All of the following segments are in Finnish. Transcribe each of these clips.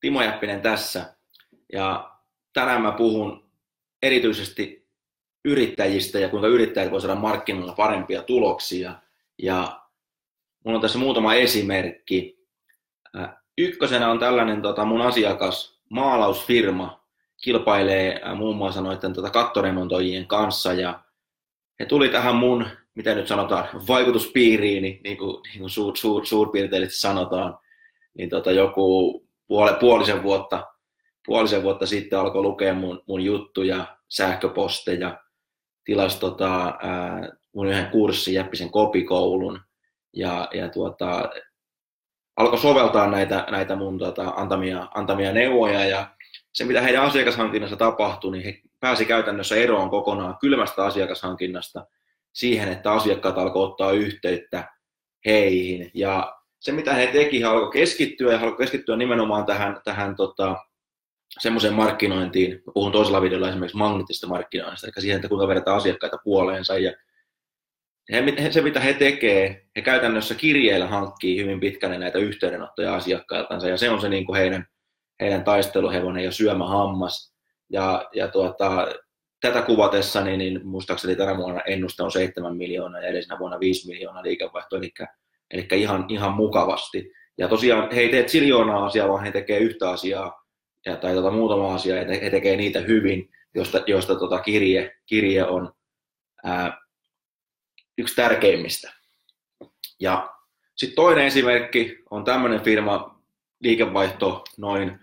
Timo Jäppinen tässä. Ja tänään mä puhun erityisesti yrittäjistä ja kuinka yrittäjät voi saada markkinoilla parempia tuloksia. Ja mulla on tässä muutama esimerkki. Ykkösenä on tällainen tota, mun asiakas, maalausfirma, kilpailee muun muassa noiden tota, kattoremontoijien kanssa ja he tuli tähän mun, mitä nyt sanotaan, vaikutuspiiriin, niin, niin kuin, niin kuin suur, suur, suurpiirteellisesti sanotaan, niin tota, joku puole, puolisen, vuotta, puolisen vuotta sitten alkoi lukea mun, mun juttuja, sähköposteja, tilasi tota, ää, mun yhden kurssin, Jäppisen kopikoulun, ja, ja tuota, alkoi soveltaa näitä, näitä mun tota, antamia, antamia neuvoja, ja se mitä heidän asiakashankinnassa tapahtui, niin he pääsi käytännössä eroon kokonaan kylmästä asiakashankinnasta siihen, että asiakkaat alkoivat ottaa yhteyttä heihin. Ja se, mitä he teki, he alkoi keskittyä ja alkoi keskittyä nimenomaan tähän, tähän tota, semmoiseen markkinointiin. Mä puhun toisella videolla esimerkiksi magneettista markkinoinnista, eli siihen, että kuinka vedetään asiakkaita puoleensa. Ja he, se, mitä he tekee, he käytännössä kirjeillä hankkii hyvin pitkälle näitä yhteydenottoja asiakkailtansa, ja se on se niin kuin heidän, heidän taisteluhevonen ja syömähammas. Ja, ja tuota, tätä kuvatessa, niin, niin muistaakseni tänä vuonna ennuste on 7 miljoonaa ja edellisenä vuonna 5 miljoonaa liikevaihtoa, eli Eli ihan, ihan mukavasti. Ja tosiaan he ei tee siljoonaa asiaa, vaan he tekee yhtä asiaa ja, tai tota, muutama asia, ja he tekee niitä hyvin, josta, josta tota kirje, kirje on ää, yksi tärkeimmistä. Ja sitten toinen esimerkki on tämmöinen firma, liikevaihto noin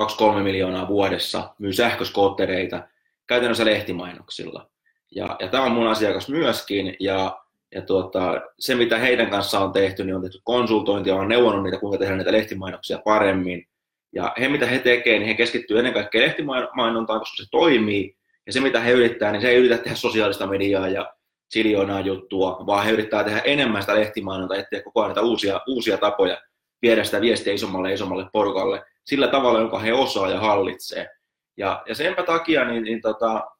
2-3 miljoonaa vuodessa, myy sähköskoottereita käytännössä lehtimainoksilla. Ja, ja tämä on mun asiakas myöskin, ja ja tuota, se, mitä heidän kanssaan on tehty, niin on tehty konsultointia, on neuvonut niitä, kuinka tehdä niitä lehtimainoksia paremmin. Ja he, mitä he tekevät, niin he keskittyy ennen kaikkea lehtimainontaan, koska se toimii. Ja se, mitä he yrittää, niin se ei yritä tehdä sosiaalista mediaa ja siljoonaa juttua, vaan he yrittää tehdä enemmän sitä lehtimainontaa, etsiä koko ajan uusia, uusia tapoja viedä sitä viestiä isommalle ja isommalle porukalle sillä tavalla, jonka he osaa ja hallitsee. Ja, ja senpä takia niin, niin tota,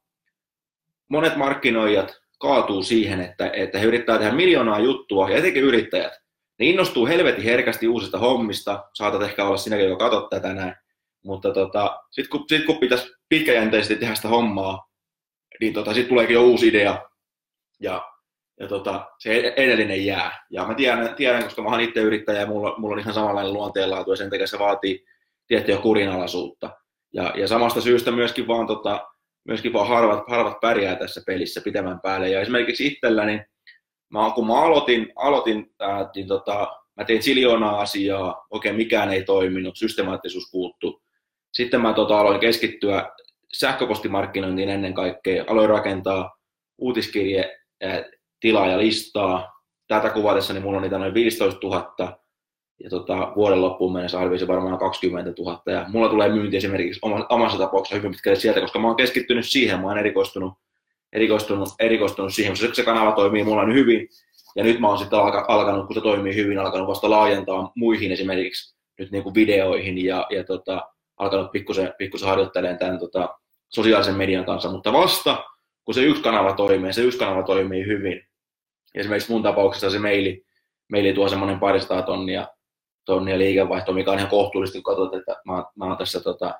monet markkinoijat kaatuu siihen, että, että he yrittää tehdä miljoonaa juttua, ja etenkin yrittäjät, ne innostuu helvetin herkästi uusista hommista, saatat ehkä olla sinäkin, joka katsot tätä näin, mutta tota, sitten kun, sit kun pitäisi pitkäjänteisesti tehdä sitä hommaa, niin tota, sitten tuleekin jo uusi idea, ja, ja tota, se edellinen jää. Ja mä tiedän, tiedän koska mä oon itse yrittäjä, ja mulla, mulla on ihan samanlainen luonteenlaatu, ja sen takia se vaatii tiettyä kurinalaisuutta. Ja, ja samasta syystä myöskin vaan tota, myöskin vaan harvat, harvat pärjää tässä pelissä pitemmän päälle. Ja esimerkiksi itselläni, mä, kun mä aloitin, aloitin ää, niin tota, mä tein siljoonaa asiaa, oikein mikään ei toiminut, systemaattisuus puuttu. Sitten mä tota, aloin keskittyä sähköpostimarkkinointiin ennen kaikkea, aloin rakentaa uutiskirje, tilaa ja listaa. Tätä kuvatessa niin mulla on niitä noin 15 000 ja tota, vuoden loppuun mennessä arvioisin varmaan 20 000. Ja mulla tulee myynti esimerkiksi omassa tapauksessa hyvin pitkälle sieltä, koska mä oon keskittynyt siihen, mä oon erikoistunut, erikoistunut, erikoistunut siihen, koska se kanava toimii mulla nyt hyvin. Ja nyt mä oon sitten alkanut, kun se toimii hyvin, alkanut vasta laajentaa muihin esimerkiksi nyt niin kuin videoihin ja, ja tota, alkanut pikkusen, pikkusen harjoittelemaan tämän tota, sosiaalisen median kanssa, mutta vasta kun se yksi kanava toimii, se yksi kanava toimii hyvin. Esimerkiksi mun tapauksessa se meili, meili tuo semmoinen parisataa tonnia tonnia liikevaihtoa, mikä on ihan kohtuullisesti, kun katsot, että mä, mä oon tässä tota,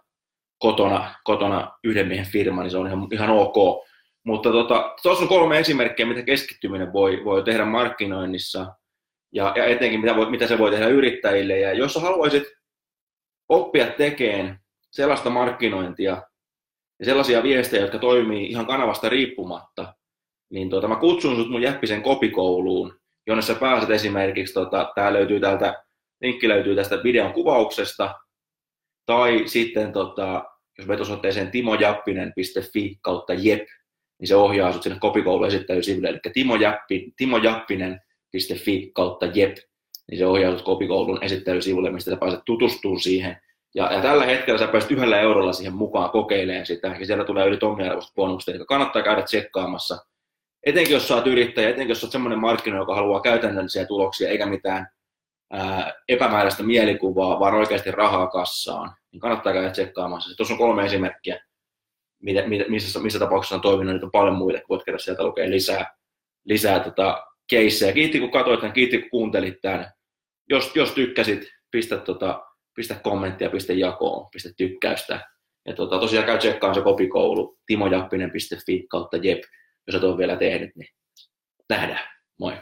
kotona, kotona yhden miehen firma, niin se on ihan, ihan ok. Mutta tota, on kolme esimerkkiä, mitä keskittyminen voi, voi tehdä markkinoinnissa ja, ja etenkin mitä, voi, mitä se voi tehdä yrittäjille. Ja jos sä haluaisit oppia tekemään sellaista markkinointia ja sellaisia viestejä, jotka toimii ihan kanavasta riippumatta, niin tota, mä kutsun sut mun Jäppisen kopikouluun, jonne sä pääset esimerkiksi, tota, tää löytyy täältä linkki löytyy tästä videon kuvauksesta, tai sitten tota, jos menet osoitteeseen timojappinen.fi kautta jep, niin se ohjaa sinut sinne kopikoulun esittelysivuille, eli Timo, Jappi, timojappinen.fi kautta jep, niin se ohjaa sinut kopikoulun esittelysivuille, mistä sä pääset tutustumaan siihen, Ja, ja tällä hetkellä sä pääset yhdellä eurolla siihen mukaan kokeilemaan sitä, ja siellä tulee yli tonniarvoista bonuksia, eli kannattaa käydä tsekkaamassa. Etenkin jos sä oot yrittäjä, etenkin jos sä oot semmoinen markkinoija, joka haluaa käytännöllisiä tuloksia, eikä mitään ää, epämääräistä mielikuvaa, vaan oikeasti rahaa kassaan, niin kannattaa käydä tsekkaamassa. Tuossa on kolme esimerkkiä, mitä, missä, missä tapauksessa on toiminut, niitä on paljon muita, voit käydä sieltä lukea lisää, lisää tota, keissejä. Kiitti kun katsoit tämän, kiitti kun kuuntelit tämän. Jos, jos tykkäsit, pistä, tota, pistä kommenttia, pistä jakoon, pistä tykkäystä. Ja tota, tosiaan käy tsekkaan se kopikoulu, timojappinen.fi kautta jep, jos et ole vielä tehnyt, niin nähdään. Moi.